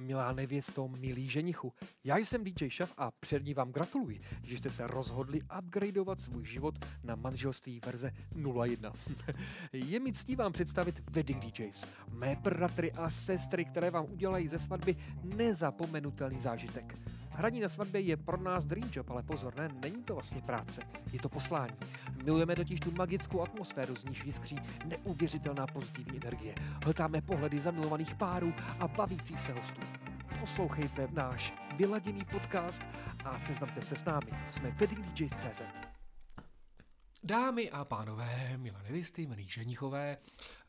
Milá nevěsto, milý ženichu, já jsem DJ Šaf a přední vám gratuluji, že jste se rozhodli upgradeovat svůj život na manželství verze 01. Je mi ctí vám představit Wedding DJs, mé bratry a sestry, které vám udělají ze svatby nezapomenutelný zážitek. Hraní na svatbě je pro nás dream job, ale pozor, ne, není to vlastně práce, je to poslání. Milujeme totiž tu magickou atmosféru, z níž jiskří neuvěřitelná pozitivní energie. Hltáme pohledy zamilovaných párů a bavících se hostů. Poslouchejte náš vyladěný podcast a seznamte se s námi. Jsme weddingdjs.cz. Dámy a pánové, milé nevěsty, milí ženichové,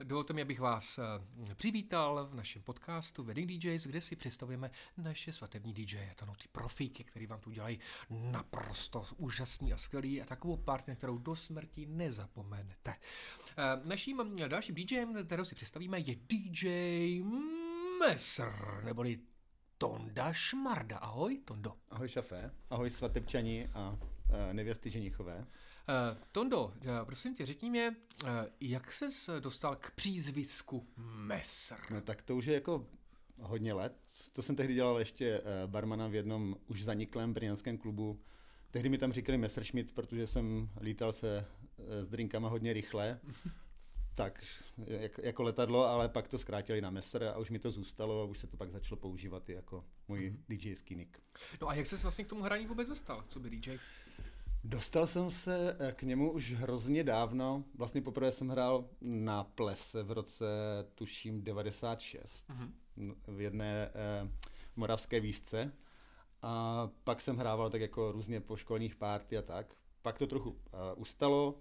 dovolte mi, abych vás eh, přivítal v našem podcastu Wedding DJs, kde si představujeme naše svatební DJ. To jsou ty profíky, které vám tu dělají naprosto úžasný a skvělý a takovou party, kterou do smrti nezapomenete. Eh, Naším dalším DJem, kterou si představíme, je DJ Messer, neboli Tonda Šmarda. Ahoj, Tondo. Ahoj šafé, ahoj svatebčani a nevěsty ženichové. Uh, Tondo, uh, prosím tě, řekni mě, jak ses dostal k přízvisku Messer? No tak to už je jako hodně let. To jsem tehdy dělal ještě barmana v jednom už zaniklém brněnském klubu. Tehdy mi tam říkali Messerschmitt, protože jsem lítal se s drinkama hodně rychle. tak, jak, jako letadlo, ale pak to zkrátili na Messer a už mi to zůstalo a už se to pak začalo používat i jako můj mm-hmm. DJský nick. No a jak jsi vlastně k tomu hraní vůbec dostal, co by DJ? Dostal jsem se k němu už hrozně dávno. Vlastně poprvé jsem hrál na plese v roce, tuším, 96 mm-hmm. v jedné eh, moravské výzce. A pak jsem hrával tak jako různě po školních párty a tak. Pak to trochu uh, ustalo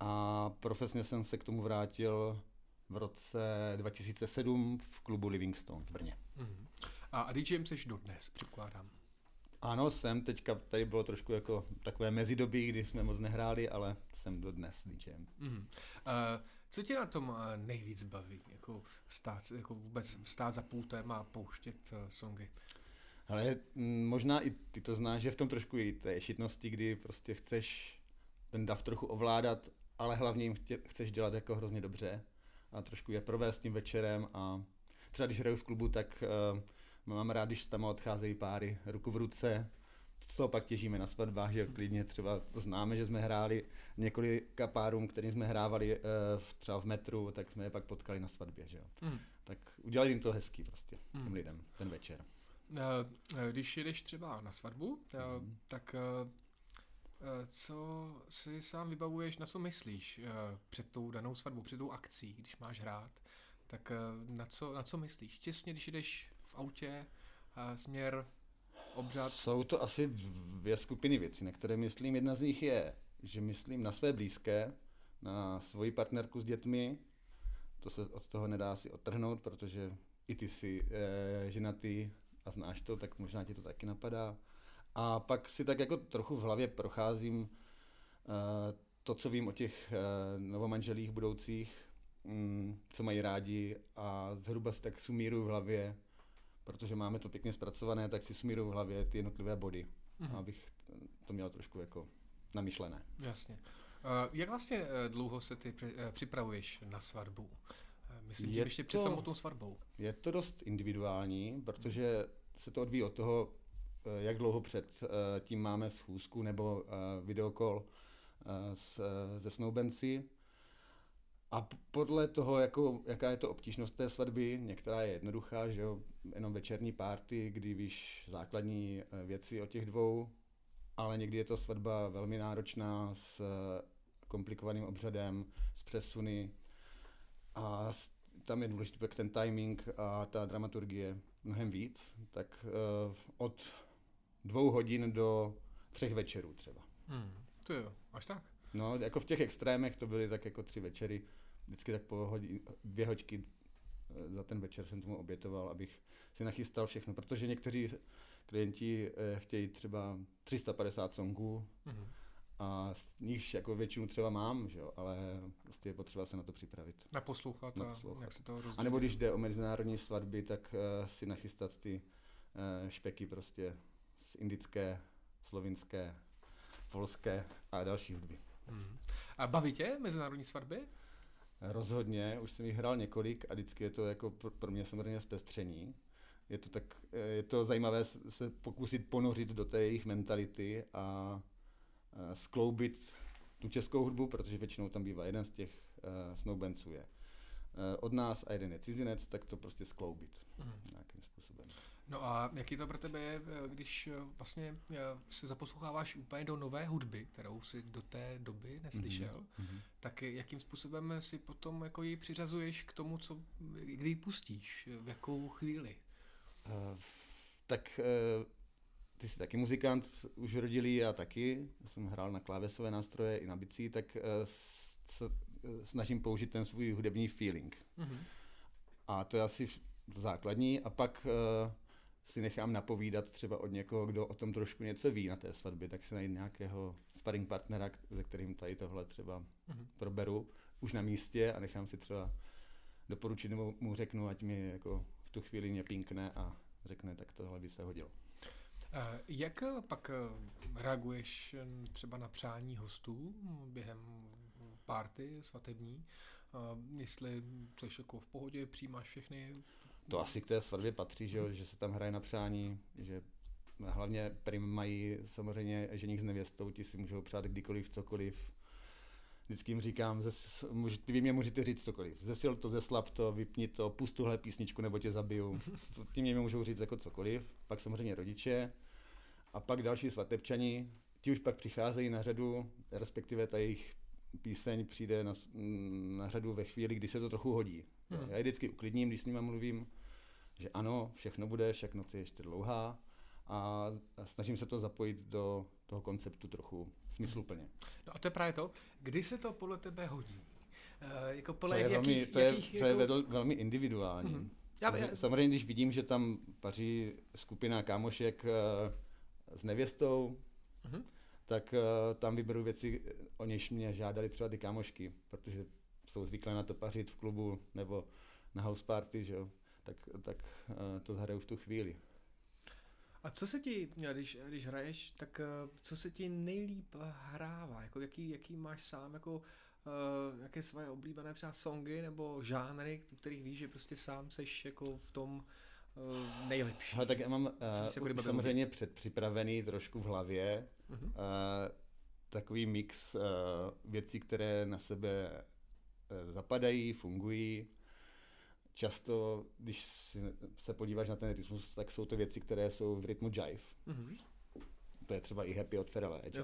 a profesně jsem se k tomu vrátil v roce 2007 v klubu Livingstone v Brně. Mm-hmm. A DJem seš dodnes, předpokládám. Ano, jsem. Teďka tady bylo trošku jako takové mezidobí, kdy jsme moc nehráli, ale jsem dodnes DJem. Mm-hmm. Uh, co tě na tom nejvíc baví? Jako, stát, jako vůbec stát za pultem a pouštět uh, songy? Ale možná i ty to znáš, že v tom trošku i té šitnosti, kdy prostě chceš ten dav trochu ovládat ale hlavně jim chtě, chceš dělat jako hrozně dobře a trošku je provést tím večerem a třeba když hraju v klubu, tak uh, mám rád, když tam odcházejí páry ruku v ruce, z toho pak těžíme na svatbách, že klidně třeba to známe, že jsme hráli několika párům, kterým jsme hrávali uh, v, třeba v metru, tak jsme je pak potkali na svatbě, že jo. Mm. Tak udělali jim to hezký prostě, mm. těm lidem, ten večer. Když jedeš třeba na svatbu, mm. tak Eh, co si sám vybavuješ, na co myslíš eh, před tou danou svatbou, před tou akcí, když máš hrát, tak eh, na co, na co myslíš? Těsně, když jdeš v autě, směr, obřad? Jsou to asi dvě skupiny věcí, na které myslím. Jedna z nich je, že myslím na své blízké, na svoji partnerku s dětmi, to se od toho nedá si odtrhnout, protože i ty jsi e, ženatý a znáš to, tak možná ti to taky napadá. A pak si tak jako trochu v hlavě procházím uh, to, co vím o těch novomanželích budoucích, um, co mají rádi a zhruba si tak sumíruju v hlavě, protože máme to pěkně zpracované, tak si sumíruju v hlavě ty jednotlivé body, mm-hmm. abych to měl trošku jako namyšlené. Jasně. Uh, jak vlastně dlouho se ty připravuješ na svatbu? Myslím je tím ještě to, před samotnou svatbou. Je to dost individuální, protože se to odvíjí od toho, Eh, jak dlouho před eh, tím máme schůzku nebo eh, videokol se snoubenci. A podle toho, jako, jaká je to obtížnost té svatby, některá je jednoduchá, že jo, jenom večerní párty, kdy víš základní věci o těch dvou, ale někdy je to svatba velmi náročná s komplikovaným obřadem, s přesuny a tam je důležitý ten timing a ta dramaturgie mnohem víc, tak od dvou hodin do třech večerů třeba. Hmm, to jo, až tak. No, jako v těch extrémech to byly tak jako tři večery, vždycky tak po hodin, dvě hoďky eh, za ten večer jsem tomu obětoval, abych si nachystal všechno, protože někteří klienti eh, chtějí třeba 350 songů mm-hmm. a z nich jako většinu třeba mám, že jo, ale prostě je potřeba se na to připravit. Naposlouchat, Naposlouchat. a jak se to rozumí. A nebo když jde o mezinárodní svatby, tak uh, si nachystat ty uh, špeky prostě z indické, slovinské, polské a další hudby. Hmm. A baví tě mezinárodní svatby? Rozhodně, už jsem jich hrál několik a vždycky je to jako pro mě samozřejmě zpestření. je to, tak, je to zajímavé se pokusit ponořit do té jejich mentality a skloubit tu českou hudbu, protože většinou tam bývá jeden z těch uh, snowbanců je uh, od nás a jeden je cizinec, tak to prostě skloubit mm. nějakým způsobem. No a jaký to pro tebe je, když vlastně si zaposloucháváš úplně do nové hudby, kterou si do té doby neslyšel, mm-hmm. tak jakým způsobem si potom jako ji přiřazuješ k tomu, co, kdy ji pustíš, v jakou chvíli? Uh, tak uh, ty jsi taky muzikant už rodilý, já taky. Já jsem hrál na klávesové nástroje i na bicí, tak uh, se snažím použít ten svůj hudební feeling. Mm-hmm. A to je asi základní. A pak uh, si nechám napovídat třeba od někoho, kdo o tom trošku něco ví na té svatbě, tak si najít nějakého sparring partnera, se kterým tady tohle třeba mm-hmm. proberu už na místě a nechám si třeba doporučit nebo mu řeknu, ať mi jako v tu chvíli mě pinkne a řekne, tak tohle by se hodilo. Eh, jak pak eh, reaguješ třeba na přání hostů během párty svatební? Eh, jestli jsi jako v pohodě, přijímáš všechny to asi k té svatbě patří, že, že se tam hraje na přání, že hlavně prim mají samozřejmě ženich s nevěstou, ti si můžou přát kdykoliv, cokoliv. Vždycky jim říkám, zes, vy mě můžete říct cokoliv. Zesil to, zeslab to, vypni to, pust tuhle písničku nebo tě zabiju. Ti mě můžou říct jako cokoliv. Pak samozřejmě rodiče. A pak další svatebčani, ti už pak přicházejí na řadu, respektive ta jejich píseň přijde na, na řadu ve chvíli, kdy se to trochu hodí. Hmm. Já je vždycky uklidním, když s nimi mluvím, že ano, všechno bude, však noc je ještě dlouhá a snažím se to zapojit do toho konceptu trochu smysluplně. No a to je právě to, kdy se to podle tebe hodí? E, jako podle to je, jakých, velmi, to je, jakých, to je jako... velmi individuální. Mm-hmm. Já, já... Samozřejmě, když vidím, že tam paří skupina kámošek uh, s nevěstou, mm-hmm. tak uh, tam vyberu věci, o něž mě žádali třeba ty kámošky, protože jsou zvyklé na to pařit v klubu nebo na house party, že jo, tak, tak uh, to zahraju v tu chvíli. A co se ti, když, když hraješ, tak uh, co se ti nejlíp hrává? Jako jaký, jaký máš sám jako uh, jaké své oblíbené třeba songy nebo žánry, kterých víš, že prostě sám seš jako v tom uh, nejlepší? Ale tak já mám uh, samozřejmě předpřipravený trošku v hlavě uh-huh. uh, takový mix uh, věcí, které na sebe Eh, zapadají, fungují. Často, když se podíváš na ten rytmus, tak jsou to věci, které jsou v rytmu jive. Mm-hmm. To je třeba i Happy od Ferrell Edge.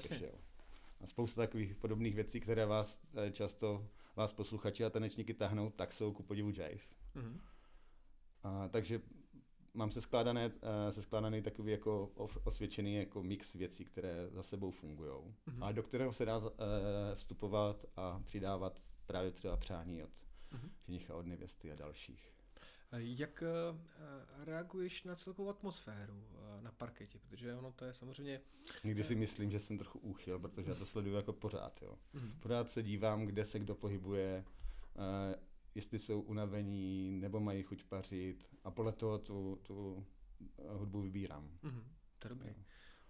A spousta takových podobných věcí, které vás eh, často vás posluchači a tanečníky tahnou, tak jsou ku podivu jive. Mm-hmm. A, takže mám se skládané, eh, se skládaný takový jako osvědčený jako mix věcí, které za sebou fungují. Mm-hmm. A do kterého se dá vstupovat a přidávat právě třeba přání od uh-huh. ženicha, od nevěsty a dalších. Jak eh, reaguješ na celkovou atmosféru eh, na parketě? Protože ono to je samozřejmě... Někdy si myslím, že jsem trochu úchyl, protože já to sleduju jako pořád. Jo. Uh-huh. Pořád se dívám, kde se kdo pohybuje, jestli jsou unavení, nebo mají chuť pařit a podle toho tu, tu hudbu vybírám. Uh-huh. To je dobrý. Jo.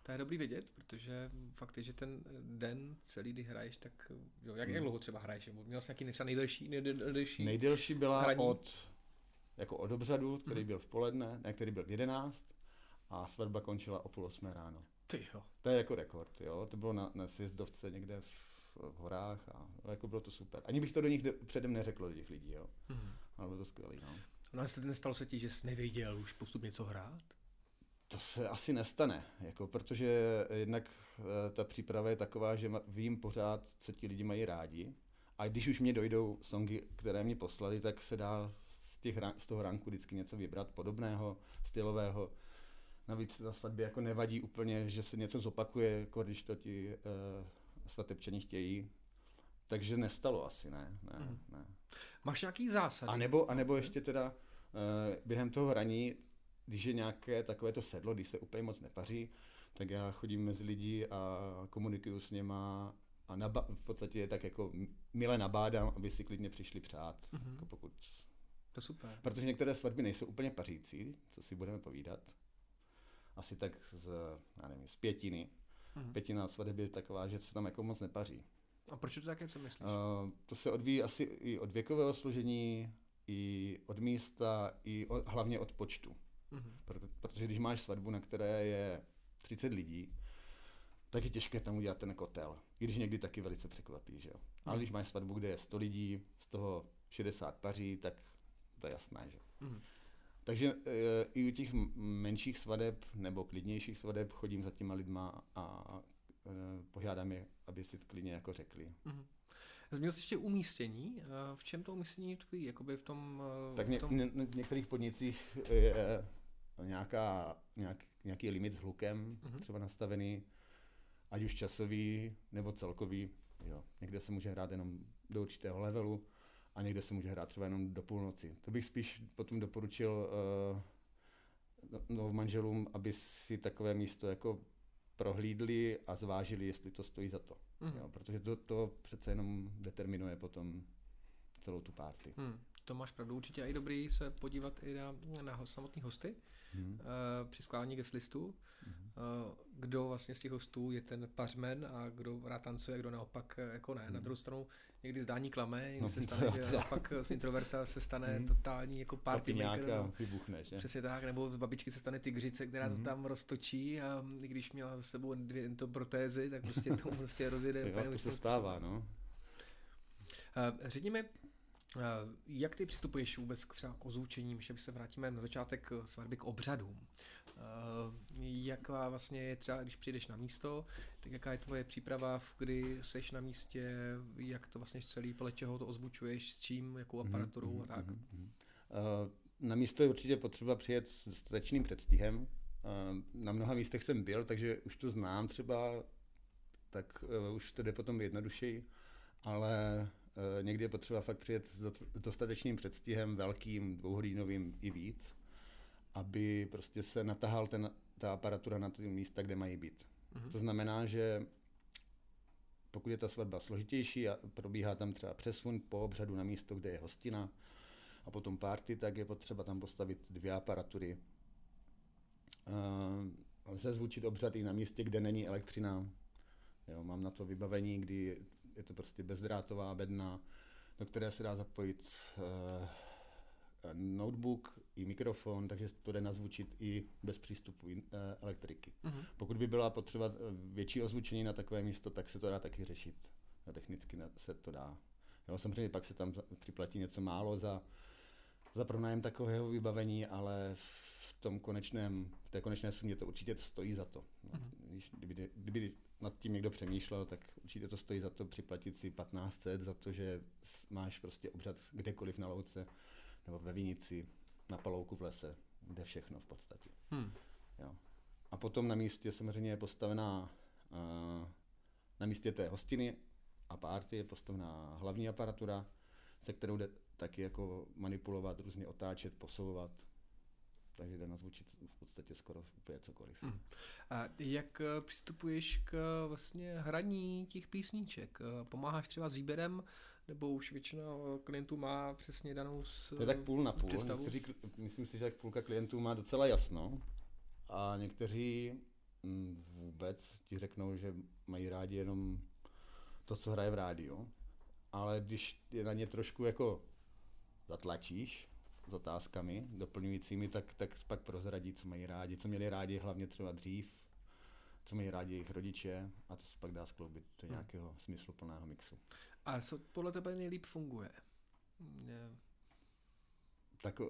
To je dobrý vědět, protože fakt je, že ten den celý, kdy hraješ, tak jo, jak, hmm. jak dlouho třeba hraješ? Měl jsi nějaký třeba nejdelší, nejdelší? Nejdelší byla hraní? od, jako od obřadu, který hmm. byl v poledne, ne, který byl v 11 a svatba končila o půl osmé ráno. Ty jo. To je jako rekord, jo. To bylo na, na sjezdovce někde v, v horách a jako bylo to super. Ani bych to do nich předem neřekl, do těch lidí, jo. Hmm. Ale bylo to skvělé, no. No a nestalo se ti, že jsi nevěděl už postupně něco hrát? To se asi nestane, jako, protože jednak e, ta příprava je taková, že vím pořád, co ti lidi mají rádi. A když už mě dojdou songy, které mě poslali, tak se dá z, těch, z toho ranku vždycky něco vybrat podobného, stylového. Navíc na svatbě jako nevadí úplně, že se něco zopakuje, jako když to ti e, svatebčani chtějí. Takže nestalo asi, ne. ne, mm. ne. Máš nějaký zásady? A nebo, a nebo ještě teda e, během toho hraní když je nějaké takové to sedlo, když se úplně moc nepaří, tak já chodím mezi lidi a komunikuju s něma a naba- v podstatě je tak jako mile nabádám, aby si klidně přišli přát. Mm-hmm. Jako pokud... To super. Protože některé svatby nejsou úplně pařící, co si budeme povídat. Asi tak z, já nevím, z pětiny. Mm-hmm. Pětina svatby je taková, že se tam jako moc nepaří. A proč to také, co myslíš? Uh, to se odvíjí asi i od věkového složení, i od místa, i od, hlavně od počtu. Mm-hmm. Proto, protože když máš svatbu, na které je 30 lidí, tak je těžké tam udělat ten kotel. I když někdy taky velice překvapí, že jo. Ale mm. když máš svatbu, kde je 100 lidí, z toho 60 paří, tak to je jasné, že mm. Takže e, i u těch menších svadeb nebo klidnějších svadeb chodím za těma lidma a e, požádám je, aby si klidně jako řekli. Mm. Zmínil jsi ještě umístění. V čem to umístění tkví? Jakoby v tom... Tak v, tom... Ně, v některých podnicích je nějaká, nějak, nějaký limit s hlukem mm-hmm. třeba nastavený, ať už časový nebo celkový. Jo. Někde se může hrát jenom do určitého levelu a někde se může hrát třeba jenom do půlnoci. To bych spíš potom doporučil uh, no, manželům, aby si takové místo jako prohlídli a zvážili, jestli to stojí za to. Mm. Jo, protože to, to přece jenom determinuje potom celou tu párty. Mm. To máš pravdu, určitě je dobrý se podívat i na, na samotný hosty mm. uh, při skládání guest listu. Mm. Uh, kdo vlastně z těch hostů je ten pařmen a kdo rád tancuje, kdo naopak eh, jako ne. Mm. Na druhou stranu někdy zdání klame, někdy no, se stane, že naopak z introverta se stane mm. totální jako party maker. No. Vybuchne, že? Přesně tak, nebo z babičky se stane tygřice, která mm. to tam roztočí a i když měla s sebou dvě to protézy, tak prostě to prostě rozjede. jo, to se stává, no. Uh, řekni mi, jak ty přistupuješ vůbec k třeba k ozvučením, že se vrátíme na začátek svatby k obřadům? Eh, jak vlastně je třeba, když přijdeš na místo, tak jaká je tvoje příprava, kdy seš na místě, jak to vlastně celý, podle čeho to ozvučuješ, s čím, jakou mhm, aparaturou mm-hmm, a tak? Mm-hmm. Na místo je určitě potřeba přijet s dostatečným předstihem. Na mnoha místech jsem byl, takže už to znám třeba, tak už to jde potom jednodušeji, ale Eh, někdy je potřeba fakt přijet s dostatečným předstihem, velkým, dvouhodinovým i víc, aby prostě se natahal ten, ta aparatura na ty místa, kde mají být. Mm-hmm. To znamená, že pokud je ta svatba složitější a probíhá tam třeba přesun po obřadu na místo, kde je hostina a potom party, tak je potřeba tam postavit dvě aparatury. Uh, lze zvučit obřad i na místě, kde není elektřina. Jo, mám na to vybavení, kdy je to prostě bezdrátová bedna, do které se dá zapojit uh, notebook i mikrofon, takže to jde nazvučit i bez přístupu uh, elektriky. Uh-huh. Pokud by byla potřeba eh, větší ozvučení na takové místo, tak se to dá taky řešit. A technicky se to dá. Jo, samozřejmě pak se tam připlatí něco málo za, za pronájem takového vybavení, ale v tom konečném, v té konečné sumě to určitě stojí za to. No, uh-huh. kdyby, kdyby nad tím někdo přemýšlel, tak určitě to stojí za to připlatit si 1500 za to, že máš prostě obřad kdekoliv na louce nebo ve Vinici, na palouku v lese, kde všechno v podstatě. Hmm. Jo. A potom na místě samozřejmě je postavená, uh, na místě té hostiny a párty je postavená hlavní aparatura, se kterou jde taky jako manipulovat, různě otáčet, posouvat, takže jde nazvučit v podstatě skoro úplně cokoliv. Hmm. A jak eh, přistupuješ k eh, vlastně hraní těch písniček? Eh, pomáháš třeba s výběrem, nebo už většina klientů má přesně danou s, To je tak půl na půl. Někteří, myslím si, že tak půlka klientů má docela jasno a někteří hm, vůbec ti řeknou, že mají rádi jenom to, co hraje v rádiu. Ale když je na ně trošku jako zatlačíš, s otázkami doplňujícími, tak, tak pak prozradí, co mají rádi, co měli rádi hlavně třeba dřív, co mají rádi jejich rodiče a to se pak dá skloubit do hmm. nějakého smysluplného mixu. A co podle tebe nejlíp funguje? Yeah. Tak uh,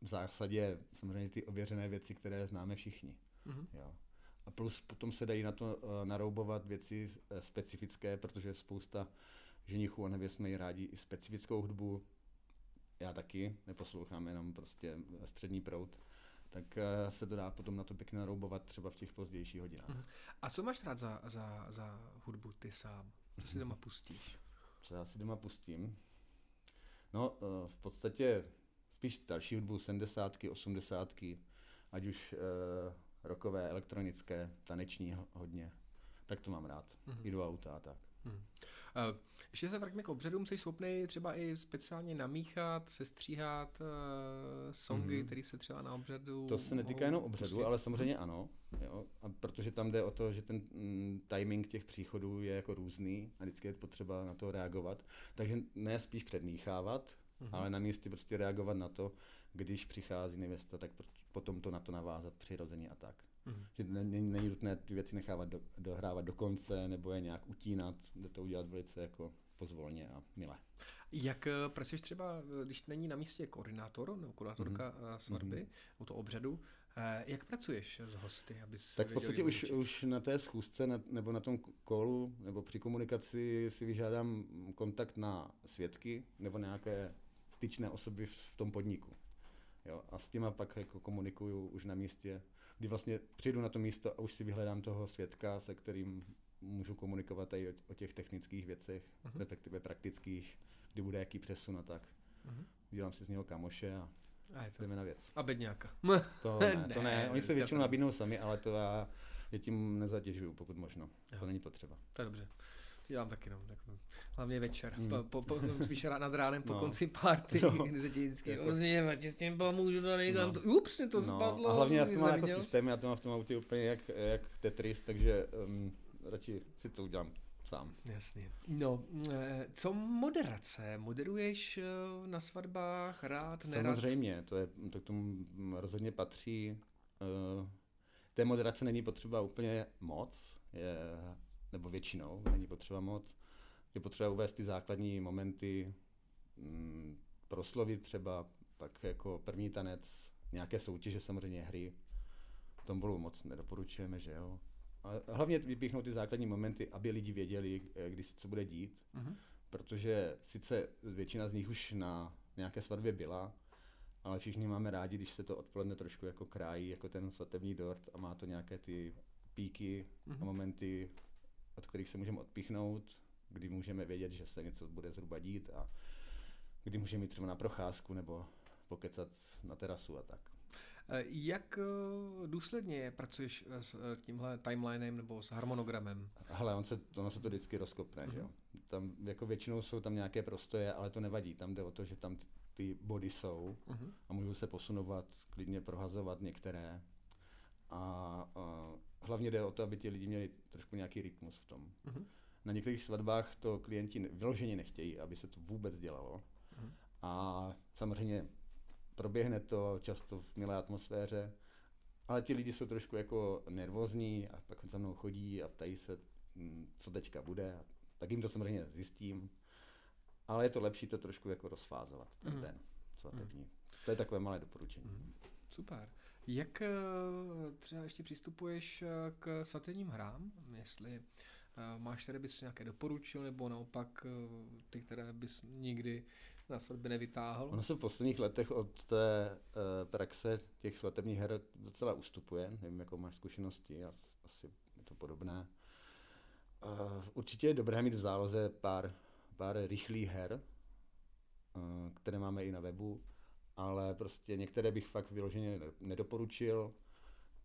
v zásadě samozřejmě ty ověřené věci, které známe všichni. Mm-hmm. Jo. A plus potom se dají na to uh, naroubovat věci uh, specifické, protože spousta ženichů a nevěst mají rádi i specifickou hudbu, já taky neposlouchám jenom prostě střední prout, tak eh, se to dá potom na to pěkně naroubovat třeba v těch pozdějších hodinách. Mhm. A co máš rád za, za, za hudbu ty sám? Co si doma pustíš? Co já si doma pustím? No, eh, v podstatě spíš další hudbu, 70 80 ať už rokové, elektronické, taneční hodně, tak to mám rád. Mm-hmm. I do auta a tak. Mm. Uh, ještě se vrátíme k obřadům, jsi schopný třeba i speciálně namíchat, sestříhat uh, songy, mm-hmm. které se třeba na obřadu... To se netýká jenom obřadu, pustit. ale samozřejmě ano, jo, a protože tam jde o to, že ten mm, timing těch příchodů je jako různý a vždycky je potřeba na to reagovat, takže ne spíš předmíchávat, mm-hmm. ale na místě prostě reagovat na to, když přichází nevěsta, tak potom to na to navázat přirozeně a tak. Mm. Že není, není nutné ty věci nechávat do, dohrávat do konce nebo je nějak utínat, jde to udělat velice jako pozvolně a milé. Jak eh, pracuješ třeba, eh, když není na místě koordinátor nebo koordinátorka mm-hmm. svatby, mm-hmm. u toho obřadu, jak pracuješ s hosty? Abys tak v podstatě už, už na té schůzce ne, nebo na tom kolu nebo při komunikaci si vyžádám kontakt na svědky nebo nějaké styčné osoby v tom podniku. Jo, a s těma pak jako komunikuju už na místě, kdy vlastně přijdu na to místo a už si vyhledám toho svědka, se kterým můžu komunikovat i o, o těch technických věcech, uh-huh. respektive praktických, kdy bude jaký přesun a tak. Uh-huh. Udělám si z něho kamoše a, a je to. jdeme na věc. A bedňáka. To ne, ne, to ne. Oni se většinou nabídnou sami, ale to já je tím nezatěžuju, pokud možno. Jo. To není potřeba. To je dobře. Dělám taky, no. Tak, hlavně večer, mm. po, po, po, spíš nad ránem po no. konci party, no. kdy se ti vždycky jako... s tím pomůžu to někam, no. ups, to no. spadlo. A hlavně já v tom mám jako systém, já to mám v tom autě úplně jak, jak Tetris, takže um, radši si to udělám sám. Jasně. No, eh, co moderace? Moderuješ eh, na svatbách rád, nerad? Samozřejmě, to, je, to k tomu rozhodně patří. Eh, té moderace není potřeba úplně moc, je nebo většinou, není potřeba moc. Je potřeba uvést ty základní momenty, mm, proslovit třeba, pak jako první tanec, nějaké soutěže samozřejmě hry. Tombolu moc nedoporučujeme, že jo. A hlavně vypíchnout ty základní momenty, aby lidi věděli, eh, kdy se co bude dít. Uh-huh. Protože sice většina z nich už na nějaké svatbě byla, ale všichni máme rádi, když se to odpoledne trošku jako krájí, jako ten svatební dort a má to nějaké ty píky uh-huh. a mhm. momenty od kterých se můžeme odpíchnout, kdy můžeme vědět, že se něco bude zhruba dít a kdy můžeme jít třeba na procházku nebo pokecat na terasu a tak. Eh, jak eh, důsledně pracuješ s eh, tímhle timelinem nebo s harmonogramem? Hele, on se, ono se to vždycky rozkopne, uh-huh. že jo. Mhm. Tam jako většinou jsou tam nějaké prostoje, ale to nevadí. Tam jde o to, že tam ty body jsou uh-huh. a můžou se posunovat, klidně prohazovat některé. A, a hlavně jde o to, aby ti lidi měli trošku nějaký rytmus v tom. Uh-huh. Na některých svatbách to klienti vyloženě nechtějí, aby se to vůbec dělalo. Uh-huh. A samozřejmě proběhne to často v milé atmosféře, ale ti lidi jsou trošku jako nervózní a pak za mnou chodí a ptají se, mm, co teďka bude. Tak jim to samozřejmě zjistím. Ale je to lepší to trošku jako rozfázovat ten uh-huh. den svatební. Uh-huh. To je takové malé doporučení. Uh-huh. Super. Jak eh, třeba ještě přistupuješ eh, k svatebním hrám? Jestli eh, máš, které bys nějaké doporučil, nebo naopak ty, které bys nikdy na svatbě nevytáhl? Ono se v posledních letech od té praxe těch svatebních her docela ustupuje. Nevím, jakou máš zkušenosti, asi je to podobné. Určitě je dobré mít v záloze pár, pár rychlých her, které máme i na webu ale prostě některé bych fakt vyloženě nedoporučil,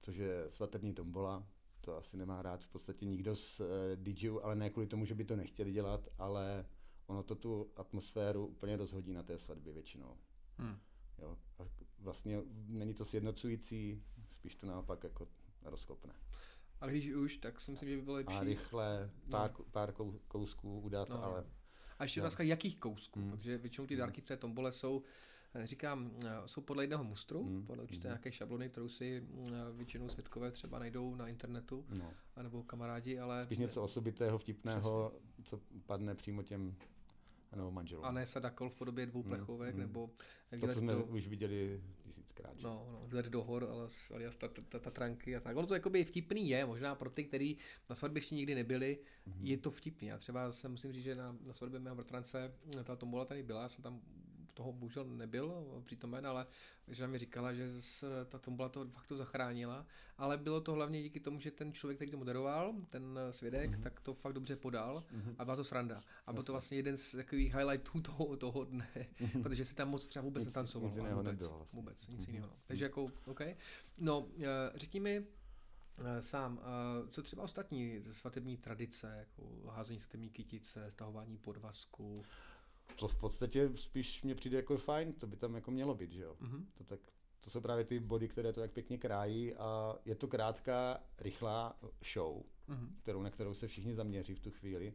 což je svatební tombola, to asi nemá rád v podstatě nikdo z eh, DJů, ale ne kvůli tomu, že by to nechtěli dělat, ale ono to tu atmosféru úplně rozhodí na té svatbě většinou. Hmm. Jo, a vlastně není to sjednocující, spíš to naopak jako rozkopne. A když už, tak si myslím, že by bylo lepší. A rychle, pár, no. pár kousků udat, no. ale... A ještě otázka, jakých kousků, hmm. protože většinou ty dárky v té tombole jsou říkám, eh, jsou podle jednoho mustru, mm. podle určité mm. nějaké šablony, kterou si eh, většinou světkové třeba najdou na internetu, no. nebo kamarádi, ale... Spíš něco osobitého, vtipného, Přesně. co padne přímo těm nebo manželům. A ne sadakol v podobě dvou mm, plechovek, mm, nebo... To, co jsme do... už viděli tisíckrát. No, no, Dver do hor, ale alias Tatranky a tak. Ono to jakoby vtipný je, možná pro ty, kteří na svatbě ještě nikdy nebyli, mm. je to vtipný. Já třeba se musím říct, že na, na svatbě mého bratrance ta tombola tady byla, jsem tam toho bohužel nebyl přítomen, ale že mi říkala, že se ta tombola to fakt to zachránila, ale bylo to hlavně díky tomu, že ten člověk, který to moderoval, ten svědek, mm-hmm. tak to fakt dobře podal mm-hmm. a byla to sranda. A byl to vlastně jeden z takových highlightů toho, toho dne, mm-hmm. protože se tam moc třeba vůbec netancoval. Nic jiného vůbec, nebylo vlastně. vůbec, nic mm-hmm. jiného. No. Takže jako, OK. No, eh, řekni mi, eh, sám, eh, co třeba ostatní svatební tradice, jako házení svatební kytice, stahování podvazku, to v podstatě spíš mě přijde jako fajn, to by tam jako mělo být, že jo. Mm-hmm. To, tak, to jsou právě ty body, které to tak pěkně krájí a je to krátká, rychlá show, mm-hmm. kterou, na kterou se všichni zaměří v tu chvíli.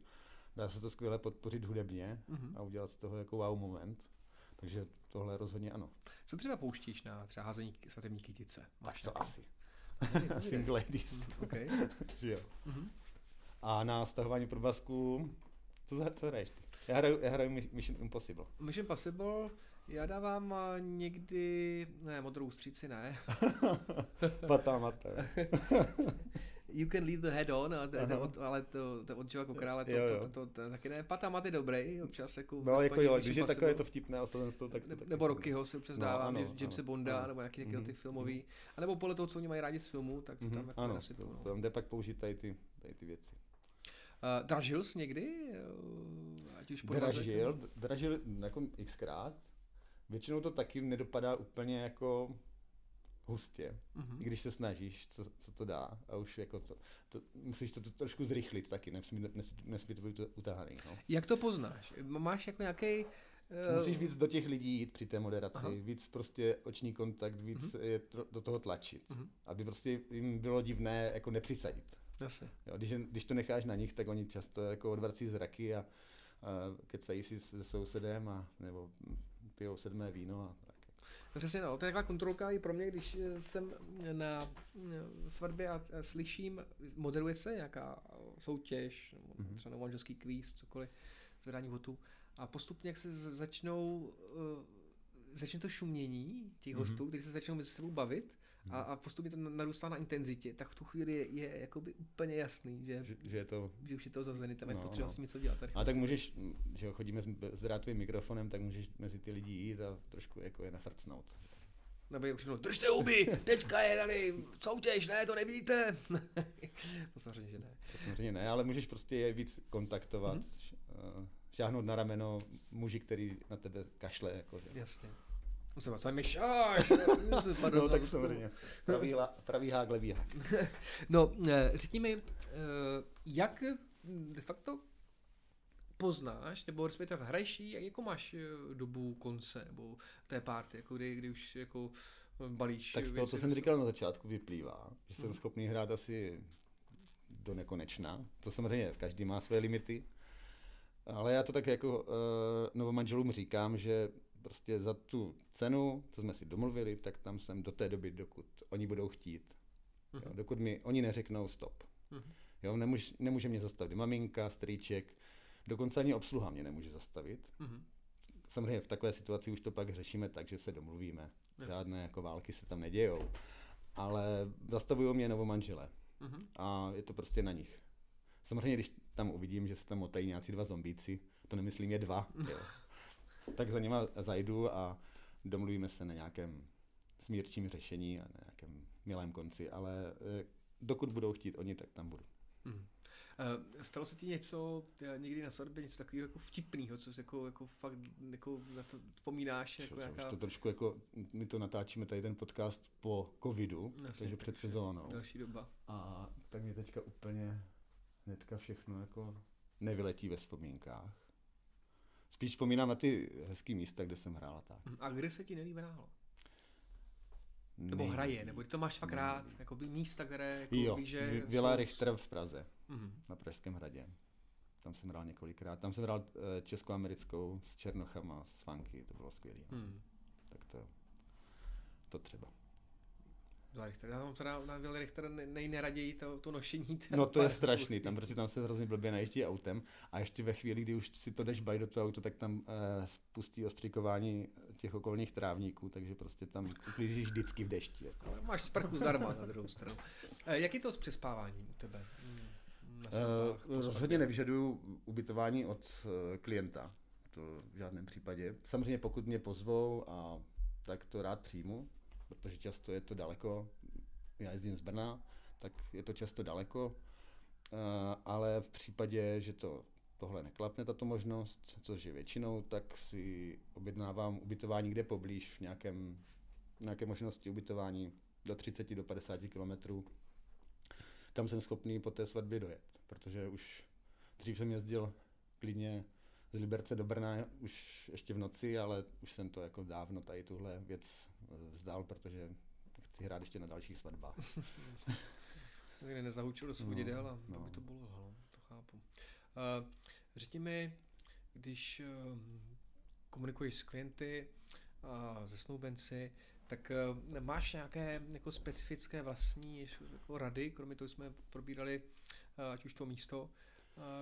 Dá se to skvěle podpořit hudebně mm-hmm. a udělat z toho jako wow moment. Takže tohle rozhodně ano. Co třeba pouštíš na třeba házení svatební kytice? Máš tak to asi. Single ladies. okay. že jo. Mm-hmm. A na stahování probasku, co, za, co hraješ ty? Já hraju, já hraju Mission Impossible. Mission Impossible, já dávám někdy, ne, modrou stříci ne. Patamata. You can leave the head on, ale to, od, ale to, to od Joe krále, to, jo, jo. To, to, to, to, taky ne. Patamat je dobrý, občas jako... No jako jo, když je takové to vtipné osazenstvo, tak to taky Nebo Rockyho se občas no, dává, ano, Jamesa Bonda, ano. nebo nějaký takový mm-hmm. ty filmový. Mhm. A nebo podle toho, co oni mají rádi z filmu, tak to mm-hmm. tam jako ano, no. tam jde pak použít tady ty, tady ty věci. Uh, dražil jsi někdy? Uh, ať už dražil, dražil jako xkrát. Většinou to taky nedopadá úplně jako hustě, mm-hmm. i když se snažíš, co, co to dá a už jako to, to musíš to, to trošku zrychlit taky, nesmí, nesmí, nesmí to být utáhaný. No. Jak to poznáš? Máš jako nějaký Uh... Musíš víc do těch lidí jít při té moderaci, Aha. víc prostě oční kontakt, víc mm-hmm. je tro, do toho tlačit, mm-hmm. aby prostě jim bylo divné jako nepřisadit. Jasně. Jo, když, když to necháš na nich, tak oni často jako odvrací zraky a, a kecají si se sousedem a nebo pijou sedmé víno a No přesně no, to je taková kontrolka i pro mě, když eh, jsem na eh, svatbě a slyším, moderuje se nějaká soutěž, mm-hmm. třeba manželský kvíz, cokoliv, zvedání votu a postupně, jak se začnou, začne to šumění těch mm-hmm. hostů, kteří se začnou mezi sebou bavit, a, mhm. a postupně to narůstá na intenzitě, tak v tu chvíli je, je jakoby úplně jasný, že, že, že, je to... že už je to zazený, tam je no, potřeba no. s tím něco dělat. A tak můžeš, že jo, chodíme s, s drátovým mikrofonem, tak můžeš mezi ty lidi jít a trošku jako je nafrcnout. Nebo je všechno, držte huby, teďka je tady soutěž, ne, to nevíte. to samozřejmě, že ne. To samozřejmě ne, ale můžeš prostě je víc kontaktovat, mm-hmm. šáhnout na rameno muži, který na tebe kašle. Jako, že. Jasně. Musím co mi šáš? no, tak samozřejmě. Pravý, pravý hák, levý hák. no, eh, řekni mi, eh, jak de facto poznáš, nebo respektive hraješ jak jako máš eh, dobu konce, nebo té party, jako kdy, kdy už jako balíš. Tak z toho, co jsem říkal na začátku, vyplývá, že jsem hmm. schopný hrát asi do nekonečna. To samozřejmě, každý má své limity. Ale já to tak jako uh, novomanželům říkám, že prostě za tu cenu, co jsme si domluvili, tak tam jsem do té doby, dokud oni budou chtít. Uh-huh. Jo, dokud mi oni neřeknou stop. Uh-huh. Jo, nemůž, nemůže mě zastavit maminka, strýček, dokonce ani obsluha mě nemůže zastavit. Uh-huh. Samozřejmě v takové situaci už to pak řešíme tak, že se domluvíme. Yes. Žádné jako války se tam nedějou. Ale zastavují mě novomanžele. Uh-huh. A je to prostě na nich. Samozřejmě, když tam uvidím, že se tam motají nějací dva zombíci, to nemyslím je dva, jo. tak za nima zajdu a domluvíme se na nějakém smírčím řešení a na nějakém milém konci, ale eh, dokud budou chtít oni, tak tam budu. Hmm. Stalo se ti něco eh, někdy na svatbě, něco takového jako vtipného, co jsi jako, jako fakt jako na to vzpomínáš? Jako nějaká... to trošku jako, my to natáčíme tady ten podcast po covidu, Jasně, takže před sezónou. Další doba. A tak mě teďka úplně hnedka všechno jako nevyletí ve vzpomínkách. Spíš vzpomínám na ty hezký místa, kde jsem hrál tak. Hm, a kde se ti nejlíp hrálo? Nebo Nej... hraje, nebo to máš fakt rád, jako by místa, které jako jo, víš, že Vila jsou... Richter v Praze, mm-hmm. na Pražském hradě. Tam jsem hrál několikrát. Tam jsem hrál uh, českoamerickou s Černochama, s Funky, to bylo skvělé. Mm. Tak to, to třeba. Richter. Já mám teda na Will Richter nej neraději to, to nošení. No to je strašný, tam prostě tam se hrozně blbě najíždí autem a ještě ve chvíli, kdy už si to jdeš baj do toho auto, tak tam eh, spustí ostříkování těch okolních trávníků, takže prostě tam uklízíš vždycky v dešti. Jako. Ale máš sprchu zdarma na druhou stranu. Eh, jak je to s přespáváním u tebe? Hmm, uh, rozhodně nevyžaduju ubytování od uh, klienta. To v žádném případě. Samozřejmě pokud mě pozvou a tak to rád přijmu, protože často je to daleko. Já jezdím z Brna, tak je to často daleko, eh, ale v případě, že to tohle neklapne, tato možnost, což je většinou, tak si objednávám ubytování kde poblíž v nějakém, nějaké možnosti ubytování do 30 do 50 kilometrů, kam jsem schopný po té svatbě dojet, protože už dřív jsem jezdil klidně z Liberce do Brna už ještě v noci, ale už jsem to jako dávno tady tuhle věc vzdal, protože chci hrát ještě na dalších svatbách. Někde nezahučil do svodidel no, a no. by to bylo, no, to chápu. Uh, řekni mi, když uh, komunikuješ s klienty, se snoubenci, tak uh, máš nějaké jako specifické vlastní jako rady, kromě toho jsme probírali uh, ať už to místo,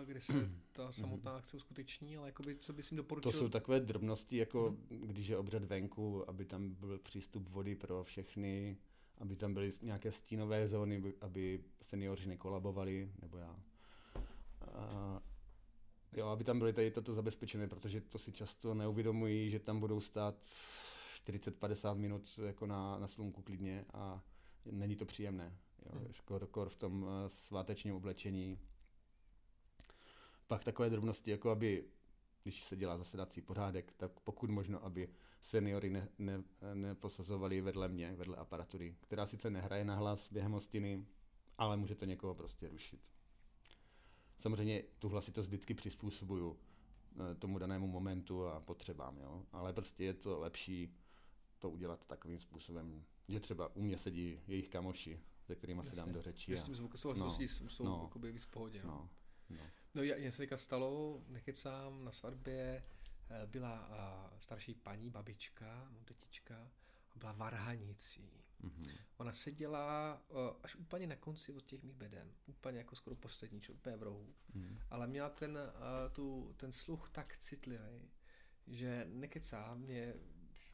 kde se ta mhm. samotná akce uskuteční, ale jakoby, co bys jim doporučil? To jsou takové drobnosti, jako hmm. když je obřad venku, aby tam byl přístup vody pro všechny, aby tam byly nějaké stínové zóny, aby seniori nekolabovali, nebo já. A, jo, aby tam byly tady toto zabezpečené, protože to si často neuvědomují, že tam budou stát 40-50 minut jako na, na slunku klidně a není to příjemné. Jo, hmm. kor, kor v tom eh, svátečním oblečení. Pak takové drobnosti, jako aby, když se dělá zasedací pořádek, tak pokud možno, aby seniory ne, ne, neposazovali vedle mě, vedle aparatury, která sice nehraje na hlas během hostiny, ale může to někoho prostě rušit. Samozřejmě tu hlasitost vždycky přizpůsobuju eh, tomu danému momentu a potřebám, jo? ale prostě je to lepší to udělat takovým způsobem, že třeba u mě sedí jejich kamoši, se kterými se dám do řeči. S tím zvukosolostí no, jsou no, jakoby víc v pohodě. No. No, no. No já, se teďka stalo, nekecám, na svatbě eh, byla uh, starší paní, babička, tetička, byla varhanicí. Mm-hmm. Ona seděla uh, až úplně na konci od těch mých beden, úplně jako skoro poslední, čo úplně v rohu. Mm-hmm. Ale měla ten, uh, tu, ten sluch tak citlivý, že nekecá, mě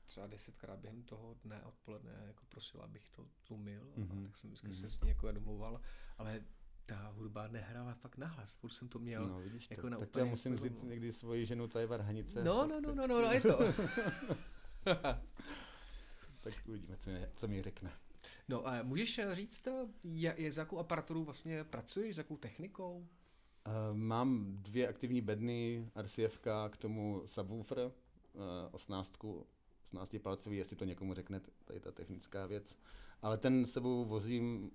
třeba desetkrát během toho dne odpoledne jako prosila, abych to tlumil, mm-hmm. tak jsem vždycky mm-hmm. se s ní jako domluval, ale ta hudba nehrála fakt nahlas, furt jsem to měl no, vidíš jako to. na Tak já musím jako vzít někdy svoji ženu, to je Varhanice. No, no, no, no, no, no, je to. tak uvidíme, co mi, co mi řekne. No a můžeš říct, je, je, za jakou aparaturu vlastně pracuješ, s jakou technikou? Uh, mám dvě aktivní bedny, RCF, k tomu subwoofer, uh, osnáctku 16 palcový, jestli to někomu řekne, tady ta technická věc. Ale ten sebou vozím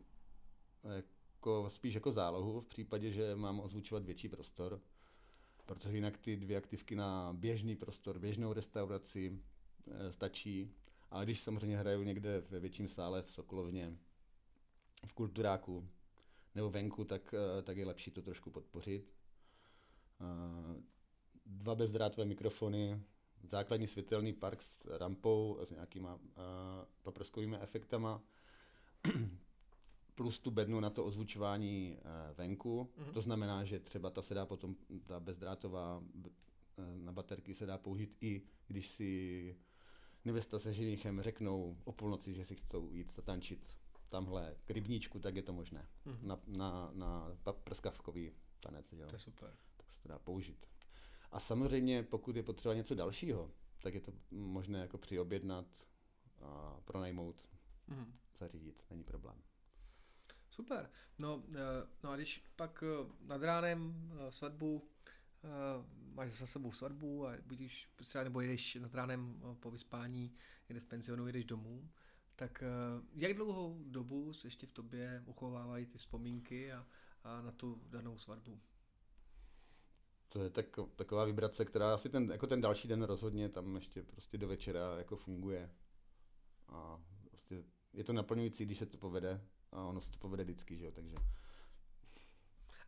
jako, spíš jako zálohu v případě, že mám ozvučovat větší prostor, protože jinak ty dvě aktivky na běžný prostor, běžnou restauraci e, stačí. Ale když samozřejmě hraju někde ve větším sále v Sokolovně, v kulturáku nebo venku, tak, e, tak je lepší to trošku podpořit. E, dva bezdrátové mikrofony, základní světelný park s rampou, s nějakýma paprskovými efektama, plus tu bednu na to ozvučování uh, venku. Mm-hmm. To znamená, že třeba ta se dá potom, ta bezdrátová uh, na baterky se dá použít i když si nevěsta se ženichem řeknou o půlnoci, že si chcou jít zatančit tamhle k rybníčku, tak je to možné. Mm-hmm. Na, na, na prskavkový tanec. Jo. To je super. Tak se to dá použít. A samozřejmě, pokud je potřeba něco dalšího, tak je to možné jako přiobjednat a pronajmout, mm. zařídit, není problém. Super. No, eh, no a když pak eh, nad ránem eh, svatbu, máš za sebou svatbu a budíš třeba nebo jedeš nad ránem po vyspání, jde v penzionu, jedeš domů, tak jak dlouhou dobu se ještě v tobě uchovávají ty vzpomínky a, a na tu danou svatbu? to je tak, taková vibrace, která asi ten, jako ten další den rozhodně tam ještě prostě do večera jako funguje. A prostě je to naplňující, když se to povede a ono se to povede vždycky, že jo, takže.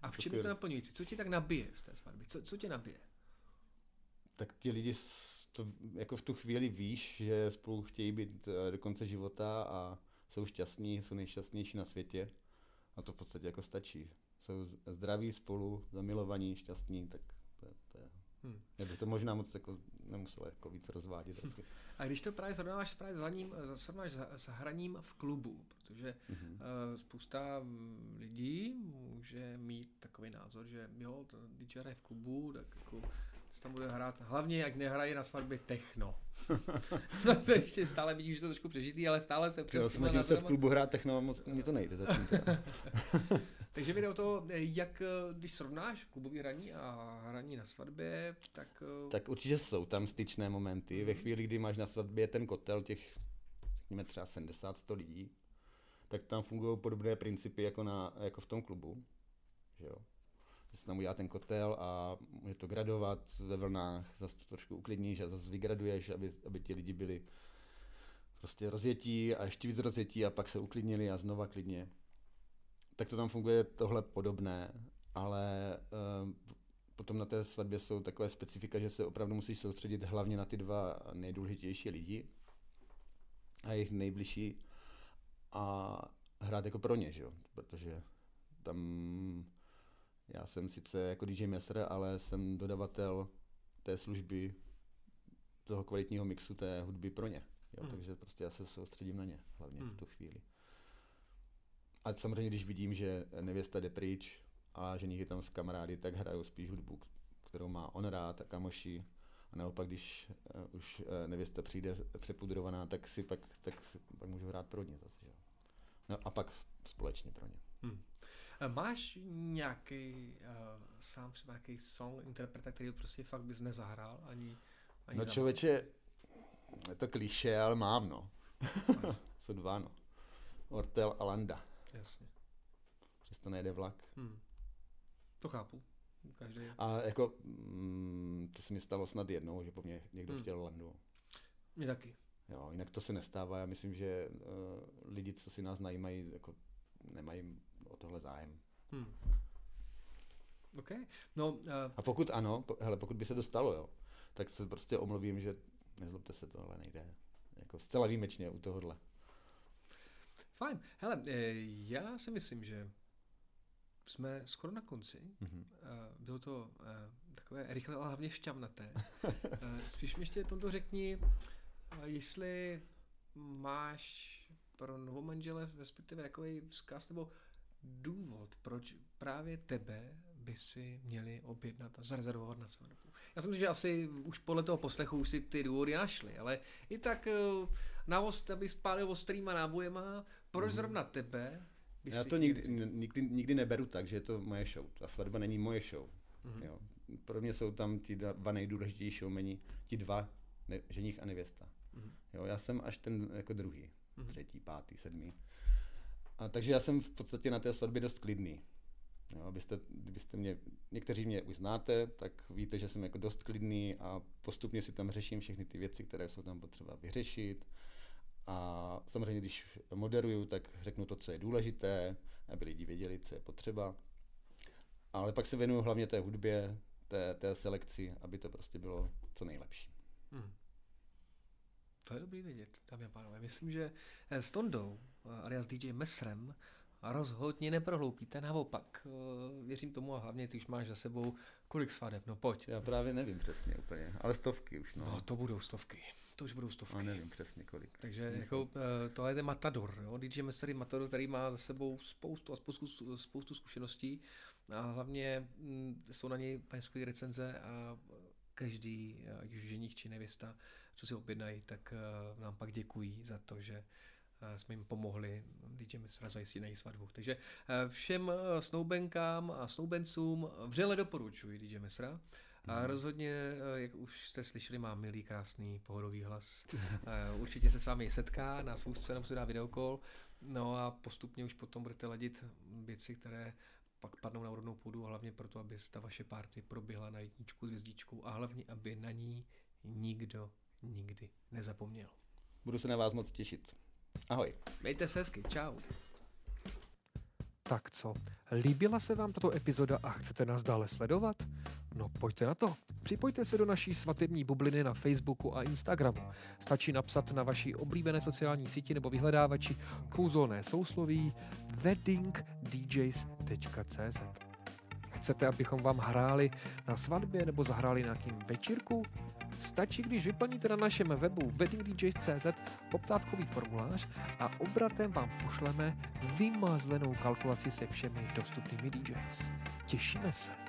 A v čem je to naplňující? Co ti tak nabije z té svatby? Co, co tě nabije? Tak ti lidi to, jako v tu chvíli víš, že spolu chtějí být eh, do konce života a jsou šťastní, jsou nejšťastnější na světě a to v podstatě jako stačí jsou zdraví spolu, zamilovaní, šťastní, tak to je, to je Hmm. Já bych to možná moc jako nemusel jako víc rozvádět asi. A když to právě srovnáváš právě s hraním, srovnáš s hraním v klubu, protože mm-hmm. uh, spousta lidí může mít takový názor, že jo, DJ hraje v klubu, tak jako se tam bude hrát, hlavně jak nehraje na svatbě techno. no to ještě stále vidíš, že to trošku přežitý, ale stále se přes... Snažím se v klubu hrát techno a moc mi to nejde zatím. Takže jde o to, jak když srovnáš klubový hraní a hraní na svatbě, tak... Eh, tak určitě jsou tam styčné momenty. Ve chvíli, kdy máš na svatbě ten kotel těch, řekněme třeba 70-100 lidí, tak tam fungují podobné principy jako, na, jako v tom klubu. Že jo? Se tam udělá ten kotel a může to gradovat ve vlnách, zase to trošku uklidníš a zase vygraduješ, aby, aby ti lidi byli prostě rozjetí a ještě víc rozjetí a pak se uklidnili a znova klidně. Tak to tam funguje tohle podobné, ale uh, potom na té svatbě jsou takové specifika, že se opravdu musíš soustředit hlavně na ty dva nejdůležitější lidi a jejich nejbližší a hrát jako pro ně, že jo? protože tam já jsem sice jako DJ Messer, ale jsem dodavatel té služby, toho kvalitního mixu té hudby pro ně. Jo? Hmm. Takže prostě já se soustředím na ně hlavně hmm. v tu chvíli. A samozřejmě, když vidím, že nevěsta jde pryč a že je tam s kamarády, tak hraju spíš hudbu, kterou má on rád a kamoši. A naopak, když uh, už uh, nevěsta přijde přepudrovaná, tak si pak, tak si pak můžu hrát pro ně zase. Že? No a pak společně pro ně. Hmm. Máš nějaký, uh, sám třeba nějaký song, interpreta, který prostě fakt bys nezahrál ani, ani No člověče, je to klíše, ale mám no. Jsou dva no. Ortel a Landa. Jasně. Přesto nejde vlak. Hmm. To chápu. Každý. A jako, mm, to se mi stalo snad jednou, že po mně někdo hmm. chtěl Landu. Mě taky. Jo, jinak to se nestává. Já myslím, že uh, lidi, co si nás najímají, jako nemají o tohle zájem. Hmm. OK. No, uh... A pokud ano, po, hele, pokud by se to stalo, jo, tak se prostě omluvím, že nezlobte se, tohle nejde. Jako zcela výjimečně u tohohle. Fajn. Hele, eh, já si myslím, že jsme skoro na konci. Mm-hmm. Bylo to takové rychle, ale hlavně šťavnaté. Spíš mi ještě tomto řekni, jestli máš pro novomanžele, respektive takový vzkaz nebo důvod, proč právě tebe by si měli objednat a zarezervovat na svatbu. Já si myslím, že asi už podle toho poslechu už si ty důvody našli, ale i tak eh, na ost, aby spálil ostrýma nábojema, proč mm. zrovna tebe by Já to nikdy, nikdy, nikdy neberu tak, že je to moje show. Ta svatba není moje show. Mm. Jo. Pro mě jsou tam ti dva nejdůležitější showmeni, ti dva, ne, ženich a nevěsta. Mm. Jo, já jsem až ten jako druhý, mm. třetí, pátý, sedmý. A takže já jsem v podstatě na té svatbě dost klidný. Jo, abyste, kdybyste mě, někteří mě už znáte, tak víte, že jsem jako dost klidný a postupně si tam řeším všechny ty věci, které jsou tam potřeba vyřešit. A samozřejmě, když moderuju, tak řeknu to, co je důležité, aby lidi věděli, co je potřeba. Ale pak se věnuju hlavně té hudbě, té, té selekci, aby to prostě bylo co nejlepší. Hmm. To je dobrý vědět, dámy a pánové. Myslím, že s Tondou, alias DJ Mesrem, rozhodně neprohloupíte, naopak. Eh, věřím tomu a hlavně ty už máš za sebou kolik svadeb, no pojď. Já právě nevím přesně úplně, ale stovky už. No, no to budou stovky, to už budou stovky. A nevím přesně kolik. Takže jako, eh, to je ten Matador, jo? DJ Master Matador, který má za sebou spoustu a spoustu, spoustu zkušeností a hlavně mm, jsou na něj paňské recenze a každý, ať už ženich či nevěsta, co si objednají, tak eh, nám pak děkují za to, že jsme jim pomohli DJ Misra zajistit na její svatbu. Takže eh, všem eh, snoubenkám a snoubencům vřele doporučuji DJ Misra. A mhm. rozhodně, eh, jak už jste slyšeli, má milý, krásný, pohodový hlas. Určitě se s vámi setká, na svůzce nám se dá videokol. No a postupně už potom budete ladit věci, které pak padnou na úrodnou půdu, hlavně proto, aby ta vaše party proběhla na jedničku s hvězdičkou a hlavně, aby na ní nikdo nikdy nezapomněl. Budu se na vás moc těšit. Ahoj. Mějte se hezky, čau. Tak co, líbila se vám tato epizoda a chcete nás dále sledovat? No pojďte na to. Připojte se do naší svatební bubliny na Facebooku a Instagramu. Stačí napsat na vaší oblíbené sociální síti nebo vyhledávači kouzelné sousloví weddingdjs.cz Chcete, abychom vám hráli na svatbě nebo zahráli nějakým večírku? Stačí, když vyplníte na našem webu weddingdjs.cz poptávkový formulář a obratem vám pošleme vymazlenou kalkulaci se všemi dostupnými DJs. Těšíme se.